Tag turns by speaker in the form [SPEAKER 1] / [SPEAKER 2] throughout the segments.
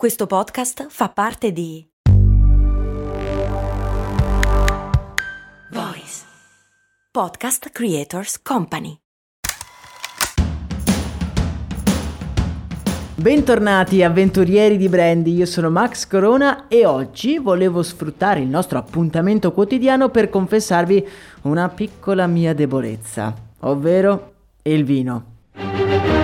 [SPEAKER 1] Questo podcast fa parte di Voice Podcast Creators Company.
[SPEAKER 2] Bentornati avventurieri di Brandy, io sono Max Corona e oggi volevo sfruttare il nostro appuntamento quotidiano per confessarvi una piccola mia debolezza, ovvero il vino.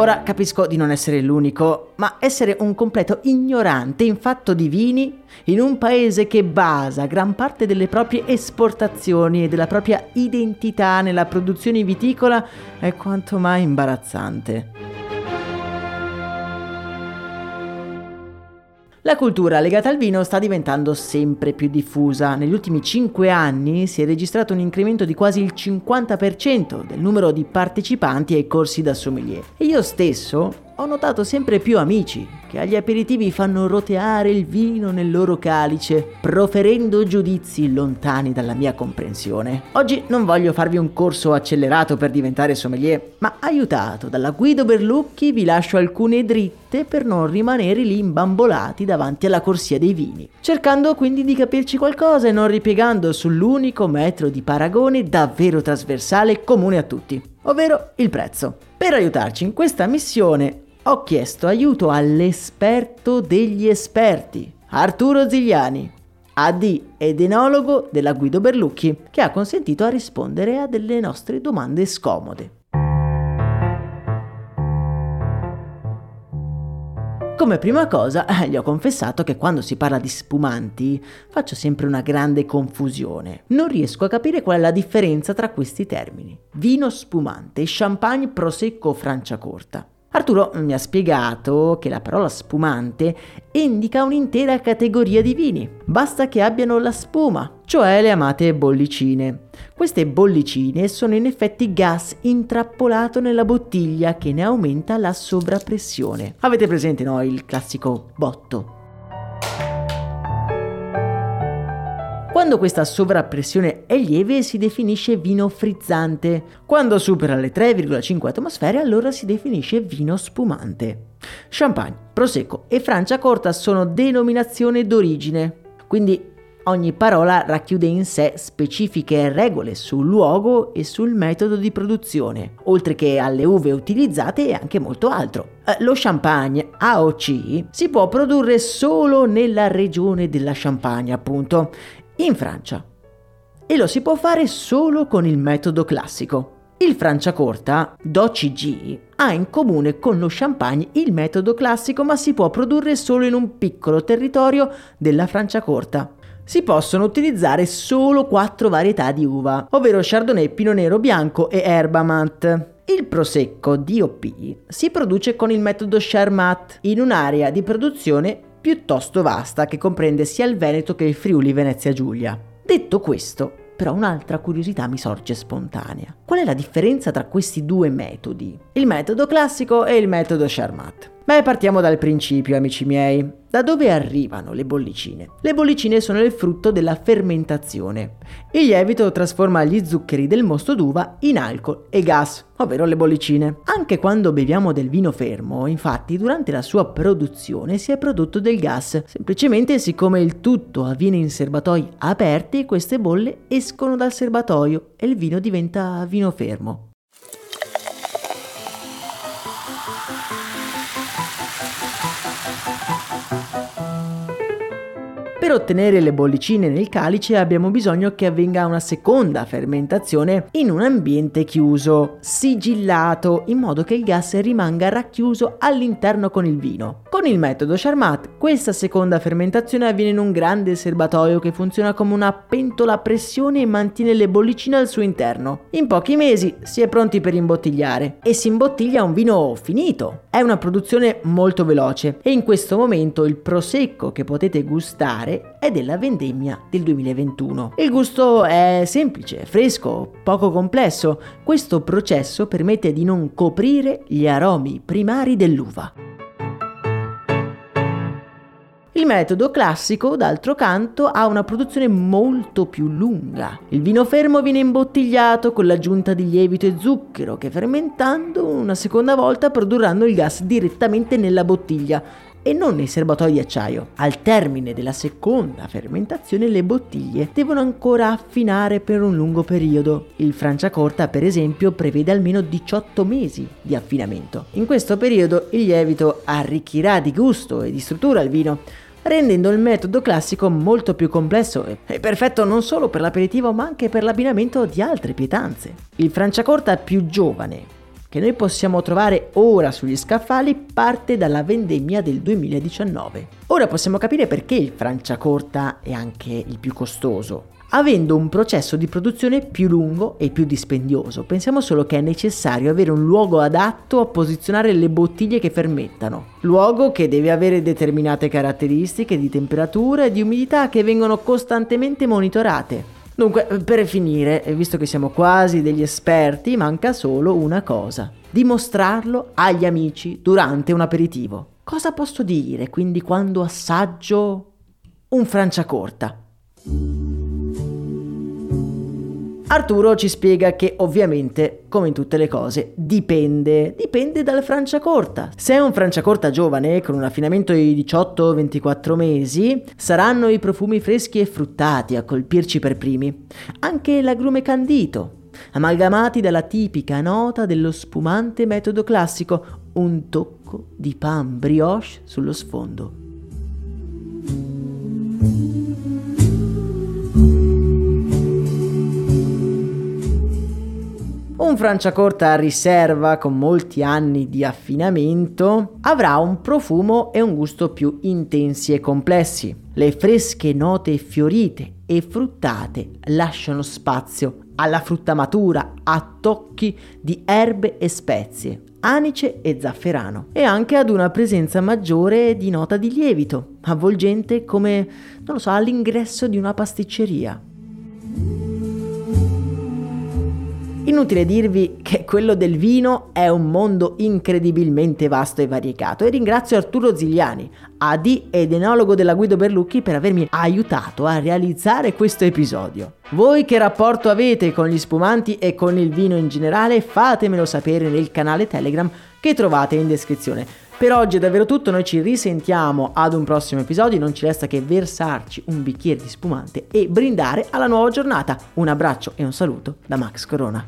[SPEAKER 2] Ora capisco di non essere l'unico, ma essere un completo ignorante in fatto di vini in un paese che basa gran parte delle proprie esportazioni e della propria identità nella produzione viticola è quanto mai imbarazzante. La cultura legata al vino sta diventando sempre più diffusa. Negli ultimi 5 anni si è registrato un incremento di quasi il 50% del numero di partecipanti ai corsi da sommelier. E io stesso ho notato sempre più amici che agli aperitivi fanno roteare il vino nel loro calice, proferendo giudizi lontani dalla mia comprensione. Oggi non voglio farvi un corso accelerato per diventare sommelier, ma aiutato dalla Guido Berlucchi vi lascio alcune dritte per non rimanere lì imbambolati davanti alla corsia dei vini, cercando quindi di capirci qualcosa e non ripiegando sull'unico metro di paragone davvero trasversale comune a tutti, ovvero il prezzo. Per aiutarci in questa missione ho chiesto aiuto all'esperto degli esperti, Arturo Zigliani, AD ed enologo della Guido Berlucchi, che ha consentito a rispondere a delle nostre domande scomode. Come prima cosa gli ho confessato che quando si parla di spumanti faccio sempre una grande confusione. Non riesco a capire qual è la differenza tra questi termini. Vino spumante, champagne, prosecco franciacorta. Arturo mi ha spiegato che la parola spumante indica un'intera categoria di vini, basta che abbiano la spuma, cioè le amate bollicine. Queste bollicine sono in effetti gas intrappolato nella bottiglia che ne aumenta la sovrappressione. Avete presente no, il classico botto? Quando questa sovrappressione è lieve si definisce vino frizzante, quando supera le 3,5 atmosfere allora si definisce vino spumante. Champagne, Prosecco e Franciacorta sono denominazione d'origine, quindi ogni parola racchiude in sé specifiche regole sul luogo e sul metodo di produzione, oltre che alle uve utilizzate e anche molto altro. Eh, lo champagne AOC si può produrre solo nella regione della Champagne, appunto, in Francia. E lo si può fare solo con il metodo classico. Il Franciacorta, DOCG, ha in comune con lo champagne il metodo classico ma si può produrre solo in un piccolo territorio della Franciacorta. Si possono utilizzare solo quattro varietà di uva, ovvero Chardonnay, Pino Nero Bianco e Herbamant. Il prosecco DOP si produce con il metodo Charmat in un'area di produzione piuttosto vasta che comprende sia il Veneto che il Friuli Venezia Giulia. Detto questo, però un'altra curiosità mi sorge spontanea. Qual è la differenza tra questi due metodi? Il metodo classico e il metodo Charmat. Beh, partiamo dal principio, amici miei. Da dove arrivano le bollicine? Le bollicine sono il frutto della fermentazione. Il lievito trasforma gli zuccheri del mosto d'uva in alcol e gas, ovvero le bollicine. Anche quando beviamo del vino fermo, infatti, durante la sua produzione si è prodotto del gas. Semplicemente, siccome il tutto avviene in serbatoi aperti, queste bolle escono dal serbatoio e il vino diventa vino fermo. Thank you. Per ottenere le bollicine nel calice abbiamo bisogno che avvenga una seconda fermentazione in un ambiente chiuso, sigillato, in modo che il gas rimanga racchiuso all'interno con il vino. Con il metodo Charmat, questa seconda fermentazione avviene in un grande serbatoio che funziona come una pentola a pressione e mantiene le bollicine al suo interno. In pochi mesi si è pronti per imbottigliare e si imbottiglia un vino finito. È una produzione molto veloce e in questo momento il prosecco che potete gustare particolare è della vendemmia del 2021. Il gusto è semplice, fresco, poco complesso. Questo processo permette di non coprire gli aromi primari dell'uva. Il metodo classico, d'altro canto, ha una produzione molto più lunga. Il vino fermo viene imbottigliato con l'aggiunta di lievito e zucchero che fermentando una seconda volta produrranno il gas direttamente nella bottiglia e non nei serbatoi di acciaio. Al termine della seconda fermentazione le bottiglie devono ancora affinare per un lungo periodo. Il Franciacorta, per esempio, prevede almeno 18 mesi di affinamento. In questo periodo il lievito arricchirà di gusto e di struttura il vino, rendendo il metodo classico molto più complesso e perfetto non solo per l'aperitivo ma anche per l'abbinamento di altre pietanze. Il Franciacorta più giovane, che noi possiamo trovare ora sugli scaffali parte dalla vendemmia del 2019. Ora possiamo capire perché il Franciacorta è anche il più costoso. Avendo un processo di produzione più lungo e più dispendioso, pensiamo solo che è necessario avere un luogo adatto a posizionare le bottiglie che fermentano. Luogo che deve avere determinate caratteristiche di temperatura e di umidità che vengono costantemente monitorate. Dunque, per finire, visto che siamo quasi degli esperti, manca solo una cosa. Dimostrarlo agli amici durante un aperitivo. Cosa posso dire quindi quando assaggio un Franciacorta? Arturo ci spiega che ovviamente, come in tutte le cose, dipende, dipende dal Franciacorta. Se è un Franciacorta giovane, con un affinamento di 18-24 mesi, saranno i profumi freschi e fruttati a colpirci per primi. Anche l'agrume candito, amalgamati dalla tipica nota dello spumante metodo classico, un tocco di pan brioche sullo sfondo. Un Franciacorta a riserva con molti anni di affinamento avrà un profumo e un gusto più intensi e complessi. Le fresche note fiorite e fruttate lasciano spazio alla frutta matura, a tocchi di erbe e spezie, anice e zafferano e anche ad una presenza maggiore di nota di lievito, avvolgente come, non lo so, all'ingresso di una pasticceria. Inutile dirvi che quello del vino è un mondo incredibilmente vasto e variegato e ringrazio Arturo Zigliani, AD ed enologo della Guido Berlucchi per avermi aiutato a realizzare questo episodio. Voi che rapporto avete con gli spumanti e con il vino in generale fatemelo sapere nel canale Telegram che trovate in descrizione. Per oggi è davvero tutto, noi ci risentiamo ad un prossimo episodio, non ci resta che versarci un bicchiere di spumante e brindare alla nuova giornata. Un abbraccio e un saluto da Max Corona.